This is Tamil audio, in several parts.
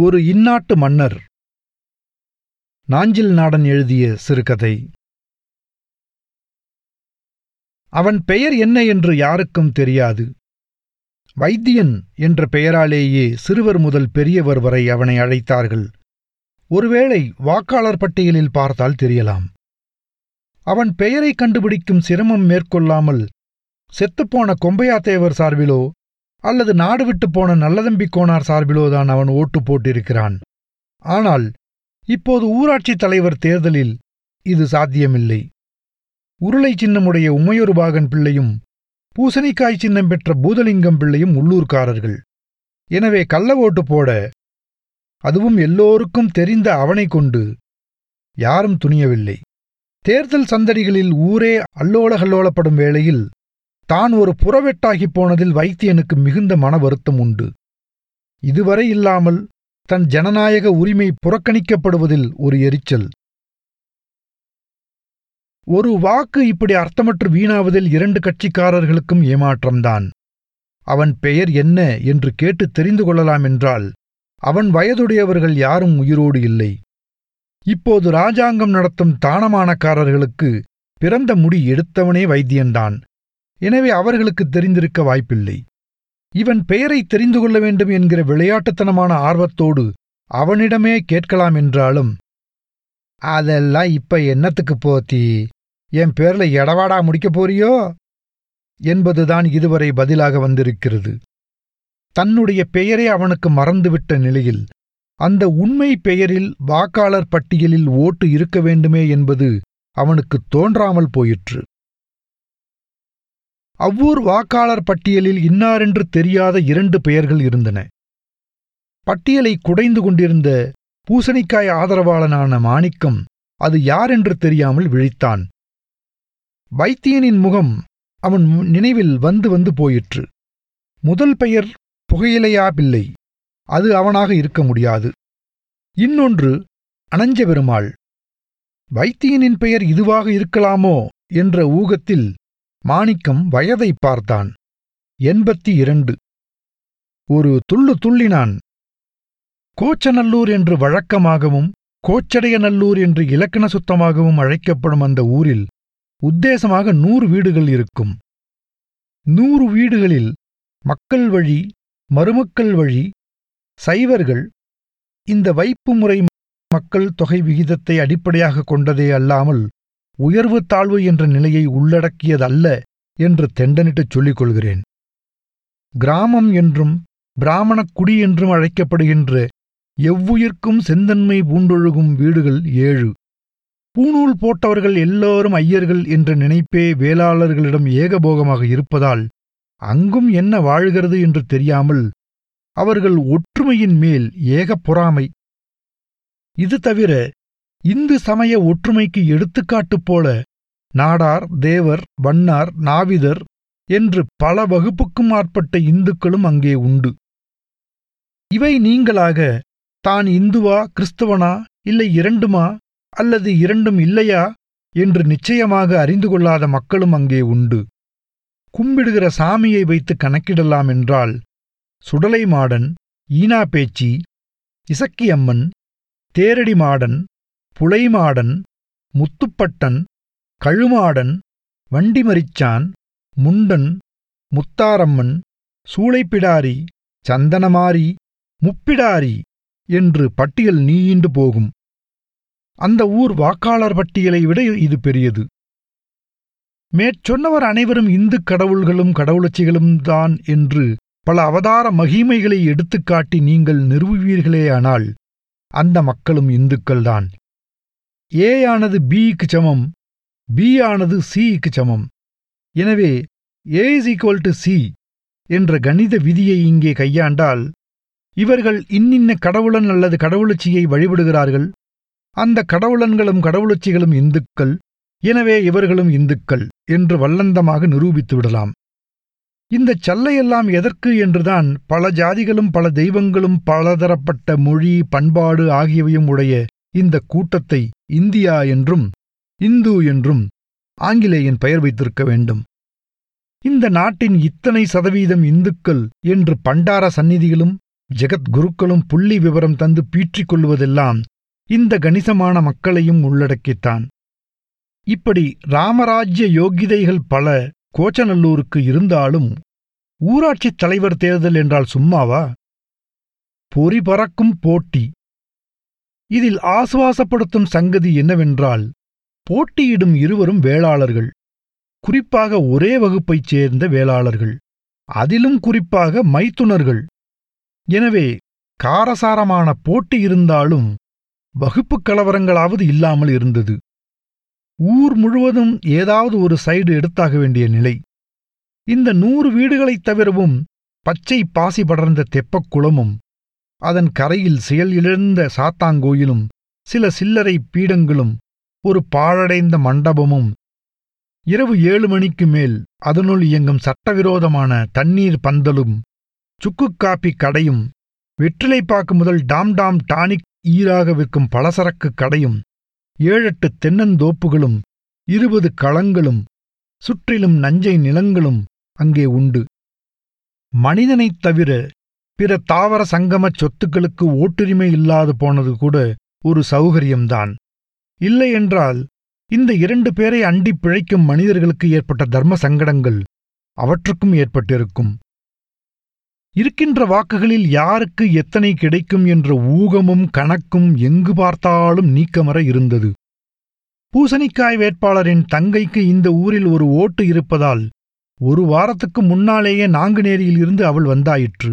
ஒரு இந்நாட்டு மன்னர். நாஞ்சில் நாடன் எழுதிய சிறுகதை. அவன் பெயர் என்ன என்று யாருக்கும் தெரியாது. வைத்தியன் என்ற பெயராலேயே சிறுவர் முதல் பெரியவர் வரை அவனை அழைத்தார்கள். ஒருவேளை வாக்காளர் பட்டியலில் பார்த்தால் தெரியலாம். அவன் பெயரை கண்டுபிடிக்கும் சிரமம் மேற்கொள்ளாமல் செத்துப்போன கொம்பையாத்தேவர் சார்பிலோ அல்லது நாடு விட்டு போன நல்லதம்பி கோனார் சார்பிலோதான் அவன் ஓட்டு போட்டிருக்கிறான். ஆனால் இப்போது ஊராட்சித் தலைவர் தேர்தலில் இது சாத்தியமில்லை. உருளை சின்னமுடைய உமையொரு பாகன் பிள்ளையும் பூசணிக்காய் சின்னம் பெற்ற பூதலிங்கம் பிள்ளையும் உள்ளூர்காரர்கள் எனவே கள்ள ஓட்டு போட அதுவும் எல்லோருக்கும் தெரிந்த அவனை கொண்டு யாரும் துணியவில்லை. தேர்தல் சந்தடிகளில் ஊரே அல்லோல கல்லோலப்படும் வேளையில் தான் ஒரு புறவெட்டாகிப் போனதில் வைத்தியனுக்கு மிகுந்த மன வருத்தம் உண்டு. இதுவரை இல்லாமல் தன் ஜனநாயக உரிமை புறக்கணிக்கப்படுவதில் ஒரு எரிச்சல். ஒரு வாக்கு இப்படி அர்த்தமற்று வீணாவதில் இரண்டு கட்சிக்காரர்களுக்கும் ஏமாற்றம்தான். அவன் பெயர் என்ன என்று கேட்டு தெரிந்து கொள்ளலாம் என்றால் அவன் வயதுடையவர்கள் யாரும் உயிரோடு இல்லை. இப்போது ராஜாங்கம் நடத்தும் தானமானக்காரர்களுக்கு பிறந்த முடி எடுத்தவனே வைத்தியன்தான். எனவே அவர்களுக்கு தெரிந்திருக்க வாய்ப்பில்லை. இவன் பெயரை தெரிந்து கொள்ள வேண்டும் என்கிற விளையாட்டுத்தனமான ஆர்வத்தோடு அவனிடமே கேட்கலாம் என்றாலும் அதெல்லாம் இப்ப என்னத்துக்கு போத்தி? என் பேர்ல எடவாடா முடிக்கப் போறியோ? என்பதுதான் இதுவரை பதிலாக வந்திருக்கிறது. தன்னுடைய பெயரே அவனுக்கு மறந்துவிட்ட நிலையில் அந்த உண்மை பெயரில் வாக்காளர் பட்டியலில் ஓட்டு இருக்க வேண்டுமே என்பது அவனுக்கு தோன்றாமல் போயிற்று. அவ்வூர் வாக்காளர் பட்டியலில் இன்னாரென்று தெரியாத இரண்டு பெயர்கள் இருந்தன. பட்டியலை குடைந்து கொண்டிருந்த பூசணிக்காய் ஆதரவாளனான மாணிக்கம் அது யாரென்று தெரியாமல் விழித்தான். வைத்தியனின் முகம் அவன் நினைவில் வந்து வந்து போயிற்று. முதல் பெயர் புகையிலையா பிள்ளை. அது அவனாக இருக்க முடியாது. இன்னொன்று அனஞ்ச பெருமாள். வைத்தியனின் பெயர் இதுவாக இருக்கலாமோ என்ற ஊகத்தில் மாணிக்கம் வயதை பார்த்தான். எண்பத்தி இரண்டு ஒரு துள்ளு துள்ளினான். கோச்சநல்லூர் என்று வழக்கமாகவும் கோச்சடையநல்லூர் என்று இலக்கண சுத்தமாகவும் அழைக்கப்படும் அந்த ஊரில் உத்தேசமாக நூறு வீடுகள் இருக்கும். நூறு வீடுகளில் மக்கள் வழி மருமக்கள் வழி சைவர்கள் இந்த வைப்பு முறை மக்கள் தொகை விகிதத்தை அடிப்படையாக கொண்டதே அல்லாமல் உயர்வு தாழ்வு என்ற நிலையை உள்ளடக்கியதல்ல என்று தெண்டனிட்டுச் சொல்லிக் கொள்கிறேன் கிராமம் என்றும் பிராமணக் குடி என்றும் அழைக்கப்படுகின்ற எவ்வுயிர்க்கும் செந்தன்மை பூண்டொழுகும் வீடுகள் ஏழு. பூணூல் போட்டவர்கள் எல்லோரும் ஐயர்கள் என்ற நினைப்பே வேளாளர்களிடம் ஏகபோகமாக இருப்பதால் அங்கும் என்ன வாழ்கிறது என்று தெரியாமல் அவர்கள் ஒற்றுமையின் மேல் ஏக பொறாமை. இது தவிர இந்து சமய ஒற்றுமைக்கு எடுத்துக்காட்டு போல நாடார் தேவர் வண்ணார் நாவிதர் என்று பல வகுப்புக்கும் ஆட்பட்ட இந்துக்களும் அங்கே உண்டு. இவை நீங்களாக தான் இந்துவா கிறிஸ்தவனா இல்லை இரண்டுமா அல்லது இரண்டும் இல்லையா என்று நிச்சயமாக அறிந்து கொள்ளாத மக்களும் அங்கே உண்டு. கும்பிடுகிற சாமியை வைத்து கணக்கிடலாம் என்றால் சுடலை மாடன் ஈனா பேச்சி இசக்கியம்மன் தேரடி மாடன் புலைமாடன் முத்துப்பட்டன் கழுமாடன் வண்டிமரிச்சான் முண்டன் முத்தாரம்மன் சூளைப்பிடாரி சந்தனமாரி முப்பிடாரி என்று பட்டியல் நீண்டு போகும். அந்த ஊர் வாக்காளர் பட்டியலை விட இது பெரியது. மேற்சொன்னவர் அனைவரும் இந்துக் கடவுள்களும் கடவுளச்சிகளும் தான் என்று பல அவதார மகிமைகளை எடுத்துக்காட்டி நீங்கள் நிறுவுவீர்களேயானால் அந்த மக்களும் இந்துக்கள்தான். ஏ ஆனது பிக்கு சமம். பி ஆனது சிக்கு சமம். எனவே A is equal to C என்ற கணித விதியை இங்கே கையாண்டால் இவர்கள் இன்னின்ன கடவுளன் அல்லது கடவுளச்சியை வழிபடுகிறார்கள். அந்த கடவுளன்களும் கடவுளச்சிகளும் இந்துக்கள். எனவே இவர்களும் இந்துக்கள் என்று வல்லந்தமாக நிரூபித்து விடலாம். இந்தச் சல்லையெல்லாம் எதற்கு என்றுதான் பல ஜாதிகளும் பல தெய்வங்களும் பலதரப்பட்ட மொழி பண்பாடு ஆகியவையும் உடைய இந்த கூட்டத்தை இந்தியா என்றும் இந்து என்றும் ஆங்கிலேயன் பெயர் வைத்திருக்க வேண்டும். இந்த நாட்டின் இத்தனை சதவீதம் இந்துக்கள் என்று பண்டார சந்நிதிகளும் ஜெகத்குருக்களும் புள்ளி விவரம் தந்து பீற்றிக் கொள்வதெல்லாம் இந்த கணிசமான மக்களையும் உள்ளடக்கித்தான். இப்படி ராமராஜ்ய யோகிதைகள் பல கோச்சநல்லூருக்கு இருந்தாலும் ஊராட்சித் தலைவர் தேர்தல் என்றால் சும்மாவா? பொறி பறக்கும் போட்டி இதில் ஆசுவாசப்படுத்தும் சங்கதி என்னவென்றால் போட்டியிடும் இருவரும் வேளாளர்கள் குறிப்பாக ஒரே வகுப்பைச் சேர்ந்த வேளாளர்கள் அதிலும் குறிப்பாக மைத்துனர்கள். எனவே காரசாரமான போட்டி இருந்தாலும் வகுப்புக் கலவரங்களாவது இல்லாமல் இருந்தது. ஊர் முழுவதும் ஏதாவது ஒரு சைடு எடுத்தாக வேண்டிய நிலை. இந்த நூறு வீடுகளைத் தவிரவும் பச்சை பாசி படர்ந்த தெப்பக் குளமும் அதன் கரையில் செயல் இழந்த சாத்தாங்கோயிலும் சில சில்லறை பீடங்களும் ஒரு பாழடைந்த மண்டபமும். இரவு ஏழு மணிக்கு மேல் அதனுள் இயங்கும் சட்டவிரோதமான தண்ணீர் பந்தலும் சுக்குக் காப்பி கடையும் வெற்றிலைப்பாக்கு முதல் டாம் டாம் டானிக் ஈராக விற்கும் பலசரக்கு கடையும் ஏழெட்டு தென்னந்தோப்புகளும் இருபது களங்களும் சுற்றிலும் நஞ்சை நிலங்களும் அங்கே உண்டு. மனிதனைத் தவிர பிற தாவர சங்கமச் சொத்துக்களுக்கு ஓட்டுரிமை இல்லாது போனது கூட ஒரு சௌகரியம்தான். இல்லையென்றால் இந்த இரண்டு பேரை அண்டி பிழைக்கும் மனிதர்களுக்கு ஏற்பட்ட தர்ம சங்கடங்கள் அவற்றுக்கும் ஏற்பட்டிருக்கும். இருக்கின்ற வாக்குகளில் யாருக்கு எத்தனை கிடைக்கும் என்ற ஊகமும் கணக்கும் எங்கு பார்த்தாலும் நீக்கமர இருந்தது. பூசணிக்காய் வேட்பாளரின் தங்கைக்கு இந்த ஊரில் ஒரு ஓட்டு இருப்பதால் ஒரு வாரத்துக்கு முன்னாலேயே நாங்குநேரியில் இருந்து அவள் வந்தாயிற்று.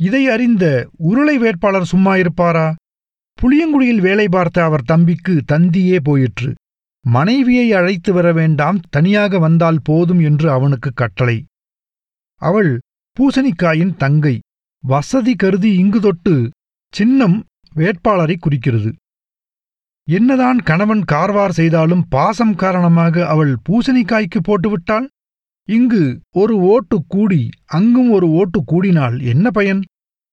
இதை அறிந்த உருளை வேட்பாளர் சும்மா இருப்பாரா? புளியங்குடியில் வேலை பார்த்த அவர் தம்பிக்கு தந்தியே போயிற்று. மனைவியை அழைத்து வர வேண்டாம் தனியாக வந்தால் போதும் என்று அவனுக்கு கட்டளை. அவள் பூசணிக்காயின் தங்கை. வசதி கருதி இங்கு தொட்டு சின்னம் வேட்பாளரை குறிக்கிறது. என்னதான் கணவன் கார்வார் செய்தாலும் பாசம் காரணமாக அவள் பூசணிக்காய்க்கு போட்டுவிட்டாள்? இங்கு ஒரு ஓட்டு கூடி அங்கும் ஒரு ஓட்டு கூடினால் என்ன பயன்?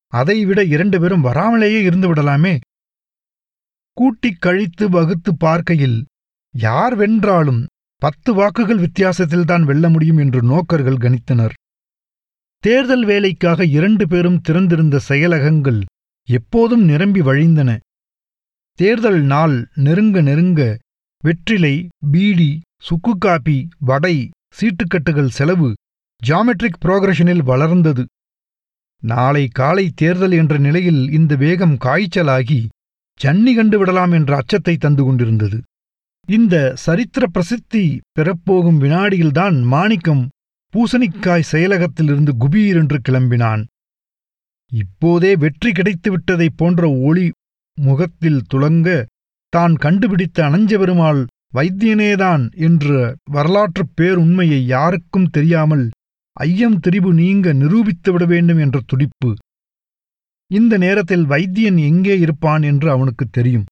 அதைவிட இரண்டு பேரும் வராமலேயே இருந்து விடலாமே. கூட்டிக் கழித்து வகுத்து பார்க்கையில் யார் வென்றாலும் பத்து வாக்குகள் வித்தியாசத்தில்தான் வெல்ல முடியும் என்று நோக்கர்கள் கணித்தனர். தேர்தல் வேலைக்காக இரண்டு பேரும் திறந்திருந்த செயலகங்கள் எப்போதும் நிரம்பி வழிந்தன. தேர்தல் நாள் நெருங்க நெருங்க வெற்றிலை பீடி சுக்கு காப்பி வடை சீட்டுக்கட்டுகள் செலவு ஜாமெட்ரிக் புரோகிரஷனில் வளர்ந்தது. நாளை காலை தேர்தல் என்ற நிலையில் இந்த வேகம் காய்ச்சலாகி ஜன்னி கண்டு விடலாம் என்ற அச்சத்தை தந்து கொண்டிருந்தது. இந்த சரித்திர பிரசித்தி பெறப்போகும் வினாடியில்தான் மாணிக்கம் பூசணிக்காய் செயலகத்திலிருந்து குபீர் என்று கிளம்பினான். இப்போதே வெற்றி கிடைத்துவிட்டதைப் போன்ற ஒளி முகத்தில் துளங்க தான் கண்டுபிடித்த அனஞ்சபெருமாள் வைத்தியனேதான் என்ற வரலாற்றுப் பேருண்மையை யாருக்கும் தெரியாமல் ஐயம் திரிபு நீங்க நிரூபித்துவிட வேண்டும் என்ற துடிப்பு. இந்த நேரத்தில் வைத்தியன் எங்கே இருப்பான் என்று அவனுக்கு தெரியும்.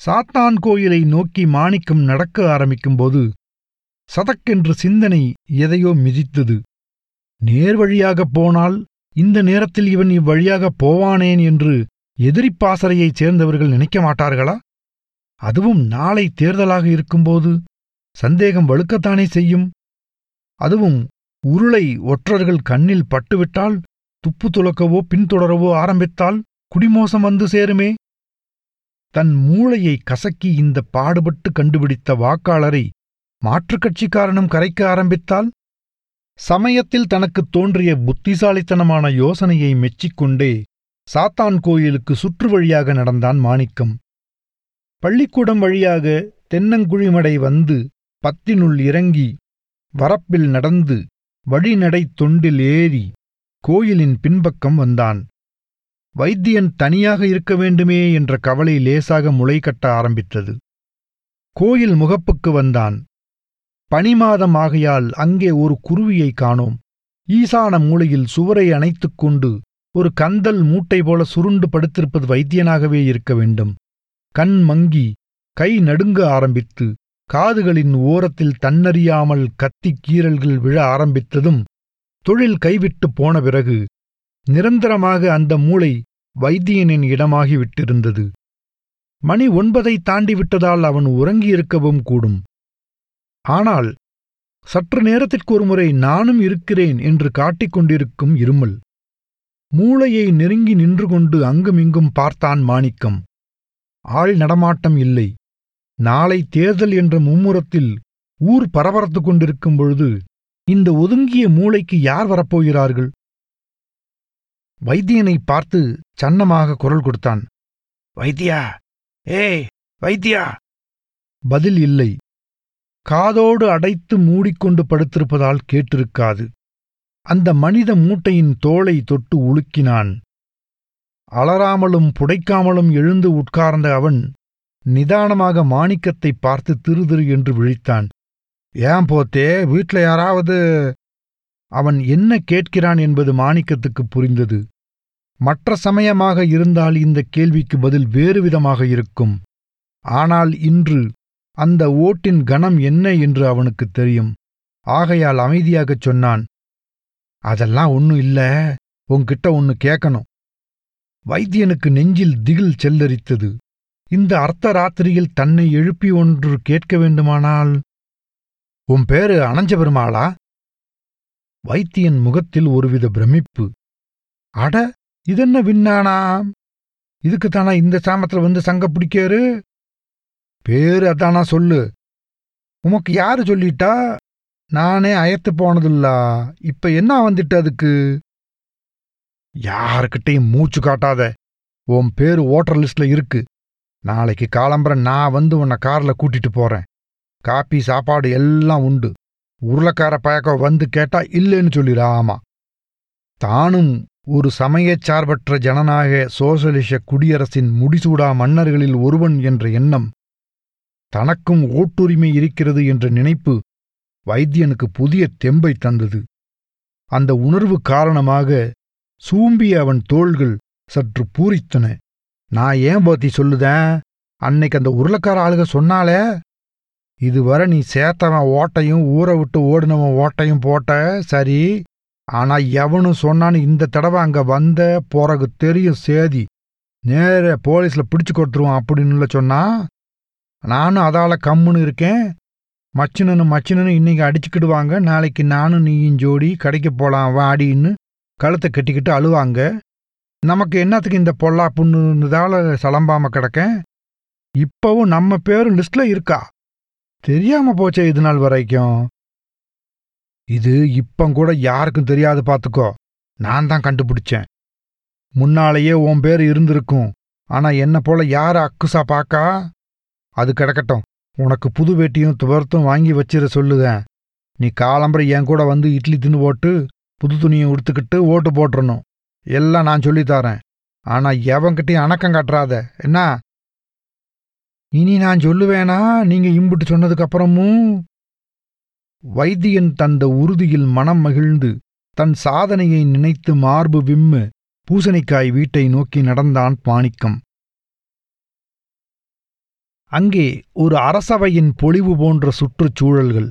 சாத்தான் கோயிலை நோக்கி மாணிக்கம் நடக்க ஆரம்பிக்கும்போது சதக்கென்று சிந்தனை எதையோ மிதித்தது. நேர்வழியாகப் போனால் இந்த நேரத்தில் இவன் இவ்வழியாகப் போவானேன் என்று எதிரிப்பாசறையைச் சேர்ந்தவர்கள் நினைக்க மாட்டார்களா? அதுவும் நாளை தேர்தலாக இருக்கும்போது சந்தேகம் வழுக்கத்தானே செய்யும்? அதுவும் உருளை ஒற்றர்கள் கண்ணில் பட்டுவிட்டால் துப்பு துலக்கவோ பின்தொடரவோ ஆரம்பித்தால் குடிமோசம் வந்து சேருமே? தன் மூளையை கசக்கி இந்த பாடுபட்டு கண்டுபிடித்த வாக்காளரை மாற்றுக் கட்சிக்காரனும் கரைக்க ஆரம்பித்தால்? சமயத்தில் தனக்குத் தோன்றிய புத்திசாலித்தனமான யோசனையை மெச்சிக்கொண்டே சாத்தான் கோயிலுக்கு சுற்று வழியாக நடந்தான் மாணிக்கம். பள்ளிக்கூடம் வழியாக தென்னங்குழிமடை வந்து பத்தினுள் இறங்கி வரப்பில் நடந்து வழிநடைத் தொண்டில் ஏறி கோயிலின் பின்பக்கம் வந்தான். வைத்தியன் தனியாக இருக்க வேண்டுமே என்ற கவலை லேசாக முளை கட்ட ஆரம்பித்தது. கோயில் முகப்புக்கு வந்தான். பனிமாதம் ஆகையால் அங்கே ஒரு குருவியை காணோம். ஈசான மூலையில் சுவரை அணைத்துக் கொண்டு ஒரு கந்தல் மூட்டை போல சுருண்டு படுத்திருப்பது வைத்தியனாகவே இருக்க வேண்டும். கண் மங்கி கை நடுங்க ஆரம்பித்து காதுகளின் ஓரத்தில் தன்னறியாமல் கத்திக் கீறல்கள் விழ ஆரம்பித்ததும் தொழில் கைவிட்டுப் போன பிறகு நிரந்தரமாக அந்த மூளை வைத்தியனின் இடமாகி விட்டிருந்தது. மணி ஒன்பதை தாண்டிவிட்டதால் அவன் உறங்கியிருக்கவும் கூடும். ஆனால் சற்று நேரத்திற்கு ஒருமுறை நானும் இருக்கிறேன் என்று காட்டிக் கொண்டிருக்கும் இருமல் மூளையை நெருங்கி நின்று கொண்டு அங்குமிங்கும் பார்த்தான் மாணிக்கம். ஆள் நடமாட்டம் இல்லை. நாளை தேர்தல் என்ற மும்முரத்தில் ஊர் பரபரத்துக் கொண்டிருக்கும் பொழுது இந்த ஒதுங்கிய மூளைக்கு யார் வரப்போகிறார்கள்? வைத்தியனை பார்த்து சன்னமாக குரல் கொடுத்தான். வைத்தியா! ஏய் வைத்தியா! பதில் இல்லை. காதோடு அடைத்து மூடிக்கொண்டு படுத்திருப்பதால் கேட்டிருக்காது. அந்த மனித மூட்டையின் தோளை தொட்டு உலுக்கினான். அலறாமலும் புடைக்காமலும் எழுந்து உட்கார்ந்த அவன் நிதானமாக மாணிக்கத்தை பார்த்து திரு திரு என்று விழித்தான். ஏன் போத்தே வீட்ல யாராவது அவன் என்ன கேட்கிறான் என்பது மாணிக்கத்துக்கு புரிந்தது. மற்ற சமயமாக இருந்தால் இந்த கேள்விக்கு பதில் வேறு விதமாக இருக்கும். ஆனால் இன்று அந்த ஓட்டின் கணம் என்ன என்று அவனுக்கு தெரியும். ஆகையால் அமைதியாகச் சொன்னான் அதெல்லாம் ஒன்னும் இல்ல உன்கிட்ட ஒன்னு கேட்கணும் வைத்தியனுக்கு நெஞ்சில் திகில் செல்லரித்தது. இந்த அர்த்த ராத்திரியில் தன்னை எழுப்பி ஒன்று கேட்க வேண்டுமானால் உன் பேரு அனஞ்ச பெருமாளா? வைத்தியன் முகத்தில் ஒருவித பிரமிப்பு. அட இதென்ன விண்ணானா இதுக்குத்தானா இந்த சாமத்துல வந்து சங்க பிடிக்காரு பேரு அதானா சொல்லு. உமக்கு யாரு சொல்லிட்டா? நானே அயத்து போனதில்லா. இப்ப என்ன வந்துட்டு அதுக்கு? யாருக்கிட்டையும் மூச்சு காட்டாத. உன் பேரு ஓட்டர் லிஸ்ட்ல இருக்கு. நாளைக்கு காலம்பரம் நான் வந்து உன்னை கார்ல கூட்டிட்டு போறேன். காப்பி சாப்பாடு எல்லாம் உண்டு. உருளைக்கார பயக்கம் வந்து கேட்டா இல்லைன்னு சொல்லிடு ஆமா. தானும் ஒரு சமயச் சார்பற்ற ஜனநாயக சோசலிச குடியரசின் முடிசூடா மன்னர்களில் ஒருவன் என்ற எண்ணம். தனக்கும் ஓட்டுரிமை இருக்கிறது என்ற நினைப்பு வைத்தியனுக்கு புதிய தெம்பை தந்தது. அந்த உணர்வு காரணமாக சூம்பிய அவன் தோள்கள் சற்று பூரித்தன. நான் ஏன் போத்தி சொல்லுதேன் அன்னைக்கு அந்த உருளைக்கார ஆளுக சொன்னாலே இதுவரை நீ சேர்த்தவன் ஓட்டையும் ஊரை விட்டு ஓடினவன் ஓட்டையும் போட்ட சரி ஆனா எவனும் சொன்னான்னு இந்த தடவை அங்க வந்த பிறகு தெரியும் சேதி. நேர போலீஸ்ல பிடிச்சு கொடுத்துருவான் அப்படின்னு சொன்னா நானும் அதால கம்முன்னு இருக்கேன். மச்சினனு மச்சினனு இன்னைக்கு அடிச்சுக்கிடுவாங்க. நாளைக்கு நானும் நீயும் ஜோடி கடைக்கு போலாம் வாடின்னு கழுத்தை கட்டிக்கிட்டு அழுவாங்க. நமக்கு என்னத்துக்கு இந்த பொல்லா புண்ணுதால சலம்பாம கிடக்கேன் இப்பவும் நம்ம பேரும் லிஸ்ட்ல இருக்கா? தெரியாம போச்சே இது நாள் வரைக்கும். இது இப்பங்கூட யாருக்கும் தெரியாது பாத்துக்கோ. நான் தான் கண்டுபிடிச்சேன். முன்னாலேயே உன் பேர் இருந்திருக்கும். ஆனா என்ன போல யார அக்குசா பாக்கா? அது கிடக்கட்டும். உனக்கு புது வேட்டியும் துவர்த்தும் வாங்கி வச்சிட சொல்லுதேன். நீ காலம்பரை என் கூட வந்து இட்லி தின்னு போட்டு புது துணியை உடுத்துக்கிட்டு ஓட்டு போட்டுறணும். எல்லாம் நான் சொல்லித்தாரேன் ஆனா எவன்கிட்டயும் அணக்கம் காட்டுறாத. என்ன? இனி நான் சொல்லுவேனா? நீங்க இம்புட்டு சொன்னதுக்கு அப்புறமும் வைத்தியன் தந்த உறுதியில் மனம் மகிழ்ந்து தன் சாதனையை நினைத்து மார்பு விம்மு பூசணிக்காய் வீட்டை நோக்கி நடந்தான் மாணிக்கம். அங்கே ஒரு அரசவையின் பொழிவு போன்ற சுற்றுச்சூழல்கள்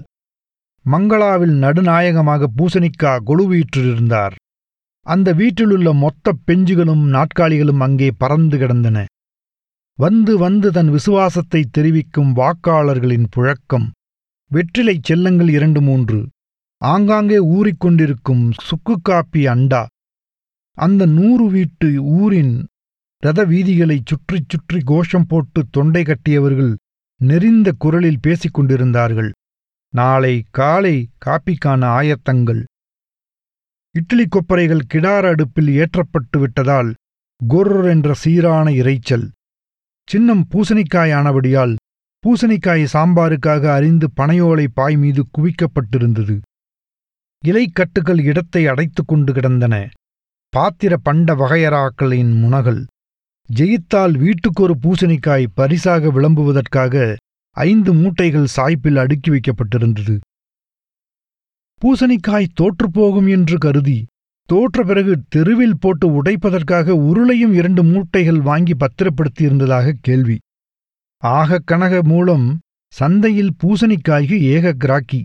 மங்களாவில் நடுநாயகமாக பூசணிக்கா கொழுவீற்றிருந்தார். அந்த வீட்டிலுள்ள மொத்தப் பெஞ்சுகளும் நாட்காலிகளும் அங்கே பறந்து கிடந்தன. வந்து வந்து தன் விசுவாசத்தை தெரிவிக்கும் வாக்காளர்களின் புழக்கம். வெற்றிலை செல்லங்கள் இரண்டு மூன்று. ஆங்காங்கே ஊறிக்கொண்டிருக்கும் சுக்கு காப்பி அண்டா. அந்த நூறு வீட்டு ஊரின் ரத வீதிகளைச் சுற்றிச் சுற்றி கோஷம் போட்டு தொண்டை கட்டியவர்கள் நெறிந்த குரலில் பேசிக் கொண்டிருந்தார்கள். நாளை காலை காப்பிக்கான ஆயத்தங்கள். இட்லி கொப்பரைகள் கிடார அடுப்பில் ஏற்றப்பட்டு விட்டதால் கொர் என்ற சீரான இரைச்சல் சின்னம் பூசணிக்காயானபடியால் பூசணிக்காய் சாம்பாருக்காக அறிந்து பனையோலை பாய் மீது குவிக்கப்பட்டிருந்தது. இலைக்கட்டுகள் இடத்தை அடைத்துக் கொண்டு கிடந்தன. பாத்திர பண்ட வகையறாக்களின் முனகல். ஜெயித்தால் வீட்டுக்கொரு பூசணிக்காய் பரிசாக விளம்புவதற்காக ஐந்து மூட்டைகள் சாய்ப்பில் அடுக்கி வைக்கப்பட்டிருந்தது. பூசணிக்காய் தோற்றுப்போகும் என்று கருதி தோற்ற பிறகு தெருவில் போட்டு உடைப்பதற்காக உருளையும் இரண்டு மூட்டைகள் வாங்கி பத்திரப்படுத்தியிருந்ததாக கேள்வி. ஆக கனக மூலம் சந்தையில் பூசணிக்காய்க்கு ஏக கிராக்கி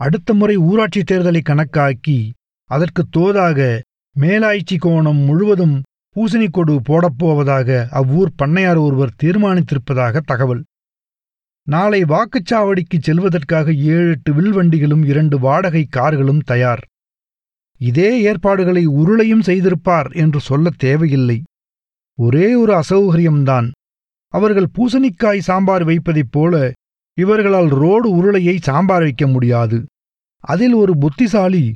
அடுத்த முறை ஊராட்சி தேர்தலை கணக்காக்கி அதற்கு தோதாக மேலாய்ச்சி கோணம் முழுவதும் பூசணிக்கொடு போடப்போவதாக அவ்வூர் பண்ணையார் ஒருவர் தீர்மானித்திருப்பதாக தகவல். நாளை வாக்குச்சாவடிக்கு செல்வதற்காக ஏழு எட்டு வில்வண்டிகளும் இரண்டு வாடகை கார்களும் தயார். இதே ஏற்பாடுகளை உருளையும் செய்திருப்பார் என்று சொல்லத் தேவையில்லை. ஒரே ஒரு அசௌகரியம்தான். அவர்கள் பூசணிக்காய் சாம்பார் வைப்பதைப் போல இவர்களால் ரோடு உருளையை சாம்பார் வைக்க முடியாது. அதில் ஒரு புத்திசாலி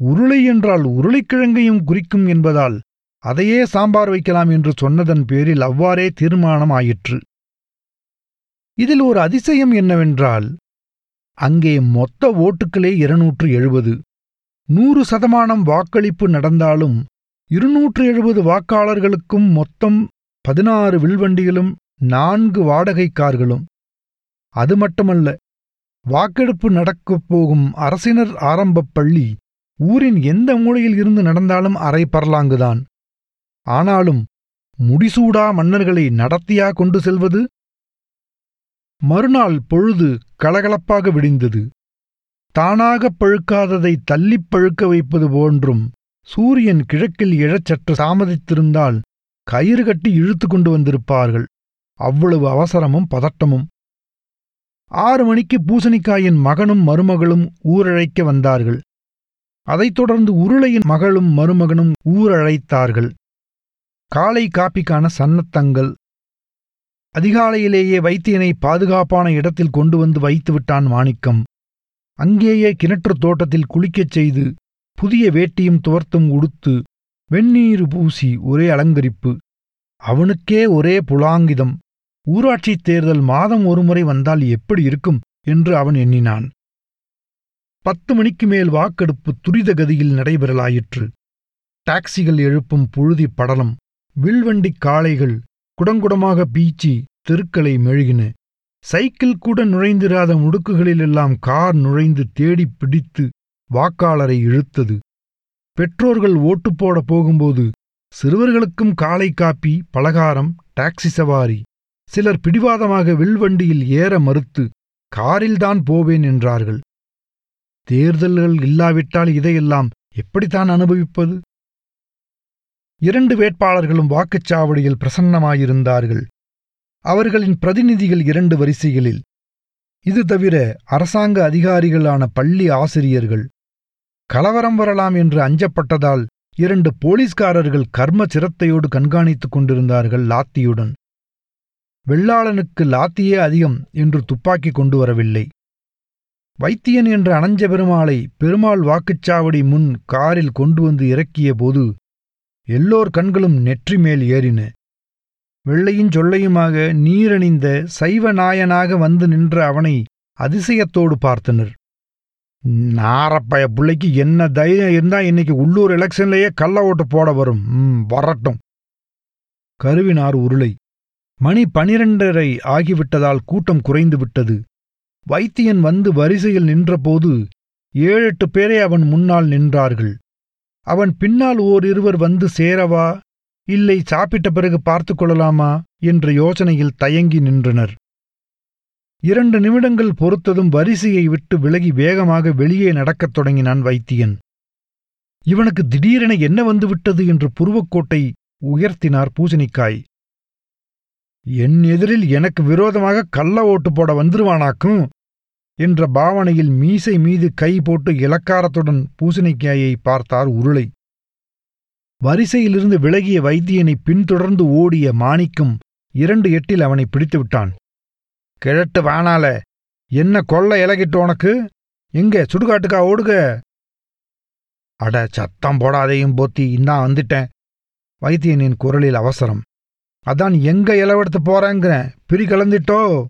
உருளை என்றால் உருளைக்கிழங்கையும் குறிக்கும் என்பதால் அதையே சாம்பார் வைக்கலாம் என்று சொன்னதன் பேரில் அவ்வாறே தீர்மானம் ஆயிற்று இதில் ஒரு அதிசயம் என்னவென்றால் அங்கே மொத்த ஓட்டுக்களே இருநூற்று எழுபது. நூறு சதமானம் வாக்களிப்பு நடந்தாலும் இருநூற்று எழுபது வாக்காளர்களுக்கும் மொத்தம் பதினாறு வில்வண்டிகளும் நான்கு வாடகை கார்களும் அது மட்டுமல்ல வாக்கெடுப்பு நடக்கப் போகும் அரசினர் ஆரம்பப் பள்ளி ஊரின் எந்த மூலையில் இருந்து நடந்தாலும் அரை பரலாங்குதான். ஆனாலும் முடிசூடா மன்னர்களை நடத்தியா கொண்டு செல்வது மறுநாள் பொழுது கலகலப்பாக விடிந்தது. தானாகப் பழுக்காததை தள்ளிப் பழுக்க வைப்பது போன்றும் சூரியன் கிழக்கில் எழச் சற்று தாமதித்திருந்தால் கயிறு கட்டி இழுத்து கொண்டு வந்திருப்பார்கள். அவ்வளவு அவசரமும் பதட்டமும். ஆறு மணிக்கு பூசணிக்காயின் மகனும் மருமகளும் ஊரழைக்க வந்தார்கள். அதைத் தொடர்ந்து உருளையின் மகளும் மருமகனும் ஊரழைத்தார்கள். காலை காப்பிக்கான சன்னத்தங்கள் அதிகாலையிலேயே வைத்தியனை பாதுகாப்பான இடத்தில் கொண்டு வந்து வைத்துவிட்டான் மாணிக்கம். அங்கேயே கிணற்றுத் தோட்டத்தில் குளிக்கச் செய்து புதிய வேட்டியும் துவர்த்தும் உடுத்து வெந்நீர் பூசி ஒரே அலங்கரிப்பு. அவனுக்கே ஒரே புலாங்கிதம். ஊராட்சித் தேர்தல் மாதம் ஒருமுறை வந்தால் எப்படி இருக்கும்? என்று அவன் எண்ணினான். பத்து மணிக்கு மேல் வாக்கெடுப்பு துரித கதியில் நடைபெறலாயிற்று. டாக்ஸிகள் எழுப்பும் புழுதி படலம் வில்வண்டிக் காளைகள் குடங்குடமாக பீச்சி தெருக்களை மெழுகின. சைக்கிள் கூட நுழைந்திராத முடுக்குகளிலெல்லாம் கார் நுழைந்து தேடிப் பிடித்து வாக்காளரை இழுத்தது. பெற்றோர்கள் ஓட்டு போட போகும்போது சிறுவர்களுக்கும் காலை காப்பி பலகாரம் டாக்ஸி சவாரி. சிலர் பிடிவாதமாக வில்வண்டியில் ஏற மறுத்து காரில்தான் போவேன் என்றார்கள். தேர்தல்கள் இல்லாவிட்டால் இதையெல்லாம் எப்படித்தான் அனுபவிப்பது? இரண்டு வேட்பாளர்களும் வாக்குச்சாவடியில் பிரசன்னமாயிருந்தார்கள். அவர்களின் பிரதிநிதிகள் இரண்டு வரிசைகளில். இது தவிர அரசாங்க அதிகாரிகளான பள்ளி ஆசிரியர்கள். கலவரம் வரலாம் என்று அஞ்சப்பட்டதால் இரண்டு போலீஸ்காரர்கள் கர்ம சிரத்தையோடு கண்காணித்துக் கொண்டிருந்தார்கள் லாத்தியுடன். வெள்ளாளனுக்கு லாத்தியே அதிகம் என்று துப்பாக்கி கொண்டு வரவில்லை. வைத்தியன் என்ற அனஞ்ச பெருமாளை பெருமாள் வாக்குச்சாவடி முன் காரில் கொண்டு வந்து இறக்கிய போது எல்லோர் கண்களும் நெற்றி மேல் ஏறின. வெள்ளையும் சொல்லையுமாக நீரணிந்த சைவ நாயனாக வந்து நின்ற அவனை அதிசயத்தோடு பார்த்தனர். நாரப்பய பிள்ளைக்கு என்ன தைரியம் இருந்தா இன்னைக்கு உள்ளூர் எலெக்ஷன்லேயே கள்ள ஓட்டு போட வரும். வரட்டும். கருவினார் உருளை. மணி பனிரெண்டரை ஆகிவிட்டதால் கூட்டம் குறைந்து விட்டது. வைத்தியன் வந்து வரிசையில் நின்றபோது ஏழெட்டு பேரே அவன் முன்னால் நின்றார்கள். அவன் பின்னால் ஓர் இருவர் வந்து சேரவா? இல்லை சாப்பிட்ட பிறகு பார்த்துக் கொள்ளலாமா என்ற யோசனையில் தயங்கி நின்றனர். இரண்டு நிமிடங்கள் பொறுத்ததும் வரிசையை விட்டு விலகி வேகமாக வெளியே நடக்கத் தொடங்கினான் வைத்தியன். இவனுக்கு திடீரென என்ன வந்துவிட்டது என்று புருவக்கோட்டை உயர்த்தினார் பூசணிக்காய். என் எதிரில் எனக்கு விரோதமாக கள்ள ஓட்டு போட வந்துருவானாக்கும்? என்ற பாவனையில் மீசை மீது கை போட்டு இலக்காரத்துடன் பூசணிக்காயை பார்த்தார் உருளை. வரிசையிலிருந்து விலகிய வைத்தியனை பின்தொடர்ந்து ஓடிய மாணிக்கம் இரண்டு எட்டில் அவனை பிடித்து விட்டான். கிழட்டு வானால என்ன கொள்ள இலகிட்டு உனக்கு? எங்க சுடுகாட்டுக்கா ஓடுக. அட சத்தம் போடாதையும் போத்தி இந்தா வந்துட்டேன். வைத்தியனின் குரலில் அவசரம். அதான் எங்க இலவெடுத்து போறேங்கிற பிரி கலந்துட்டோ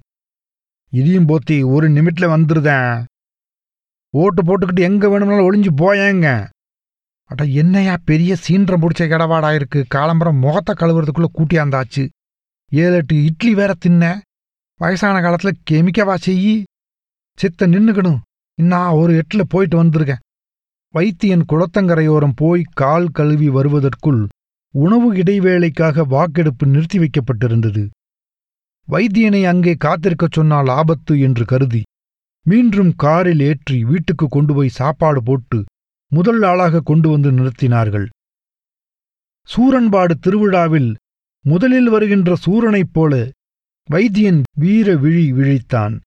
இதையும் போத்தி ஒரு நிமிட்ல வந்துருதேன். ஓட்டு போட்டுக்கிட்டு எங்க வேணும்னாலும் ஒளிஞ்சு போயேங்க. அட என்னையா பெரிய சீன்றம் பிடிச்ச கடவாடா இருக்கு. காலம்பரம் முகத்தை கழுவுறதுக்குள்ள கூட்டியாந்தாச்சு ஏழு எட்டு இட்லி வேற தின்ன. வயசான காலத்துல கெமிக்கவா செய்யி. சித்த நின்னுக்கணும். நான் ஒரு எட்டில் போயிட்டு வந்திருக்கேன். வைத்தியன் குளத்தங்கரையோரம் போய் கால் கழுவி வருவதற்குள் உணவு இடைவேளைக்காக வாக்கெடுப்பு நிறுத்தி வைக்கப்பட்டிருந்தது. வைத்தியனை அங்கே காத்திருக்கச் சொன்னால் ஆபத்து என்று கருதி மீண்டும் காரில் ஏற்றி வீட்டுக்கு கொண்டு போய் சாப்பாடு போட்டு முதல் ஆளாக கொண்டு வந்து நிறுத்தினார்கள். சூரன்பாடு திருவிழாவில் முதலில் வருகின்ற சூரனைப் போல வைத்தியன் வீர விழி விழித்தான்.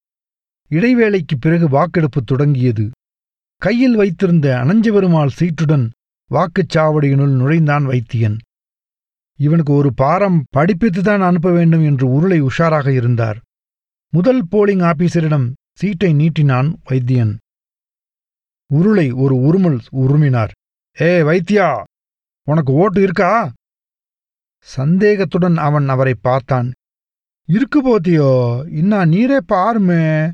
இடைவேளைக்குப் பிறகு வாக்கெடுப்பு தொடங்கியது. கையில் வைத்திருந்த அனஞ்சபெருமாள் சீட்டுடன் வாக்குச்சாவடியினுள் நுழைந்தான் வைத்தியன். இவனுக்கு ஒரு பாரம் படிப்பித்துதான் அனுப்ப வேண்டும் என்று உருளை உஷாராக இருந்தார். முதல் போலிங் ஆபீசரிடம் சீட்டை நீட்டினான் வைத்தியன். உருளை ஒரு உருமல் உருமினார். ஏ வைத்தியா உனக்கு ஓட்டு இருக்கா? சந்தேகத்துடன் அவன் அவரை பார்த்தான். இருக்கு போத்தியோ இன்னா நீரே பாருமே.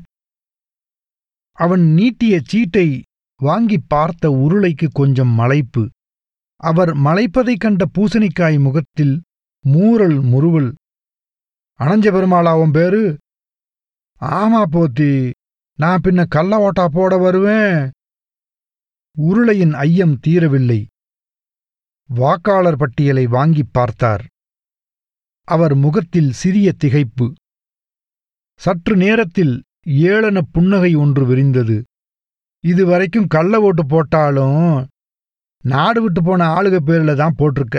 அவன் நீட்டிய சீட்டை வாங்கி பார்த்த உருளைக்கு கொஞ்சம் மலைப்பு. அவர் மலைப்பதைக் கண்ட பூசணிக்காய் முகத்தில் மூரல் முறுவல். அணஞ்ச பெருமாளாவும் பேரு ஆமா போத்தி நான் பின்ன கள்ள ஓட்டா போட வருவேன். உருளையின் ஐயம் தீரவில்லை. வாக்காளர் பட்டியலை வாங்கிப் பார்த்தார். அவர் முகத்தில் சிறிய திகைப்பு. சற்று நேரத்தில் ஏளன புன்னகை ஒன்று விரிந்தது. இதுவரைக்கும் கள்ள ஓட்டு போட்டாலும் நாடு விட்டு போன ஆளுக பேர்ல தான் போட்டிருக்க.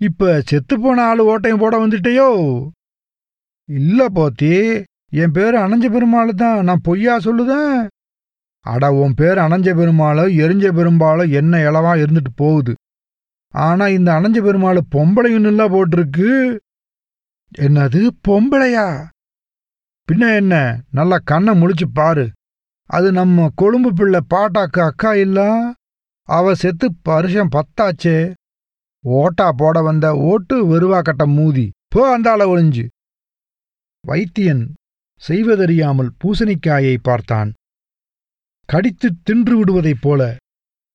இப்ப செத்து போன ஆளு ஓட்டையும் போட வந்துட்டேயோ? இல்ல போத்தி என் பேரு அணைஞ்ச பெருமாள் தான் நான் பொய்யா சொல்லுதேன்? அட உன் பேர் அனஞ்ச பெருமாளோ எரிஞ்ச பெரும்பாலோ என்ன இளவா இருந்துட்டு போகுது? ஆனா இந்த அணைஞ்ச பெருமாள் பொம்பளையும் நல்லா போட்டிருக்கு. என்னது பொம்பளையா? பின்ன என்ன? நல்லா கண்ணை முழிச்சு பாரு. அது நம்ம கொழும்பு பிள்ளை பாட்டாக்கு அக்கா இல்லா? அவ செத்து பருஷம் பத்தாச்சே. ஓட்டா போட வந்த ஓட்டு வெறுவா கட்ட மூதி போ அந்தாள ஒளிஞ்சு. வைத்தியன் செய்வதறியாமல் பூசணிக்காயை பார்த்தான். கடித்துத் தின்று விடுவதைப் போல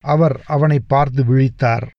அவர் அவனை பார்த்து விழித்தார்.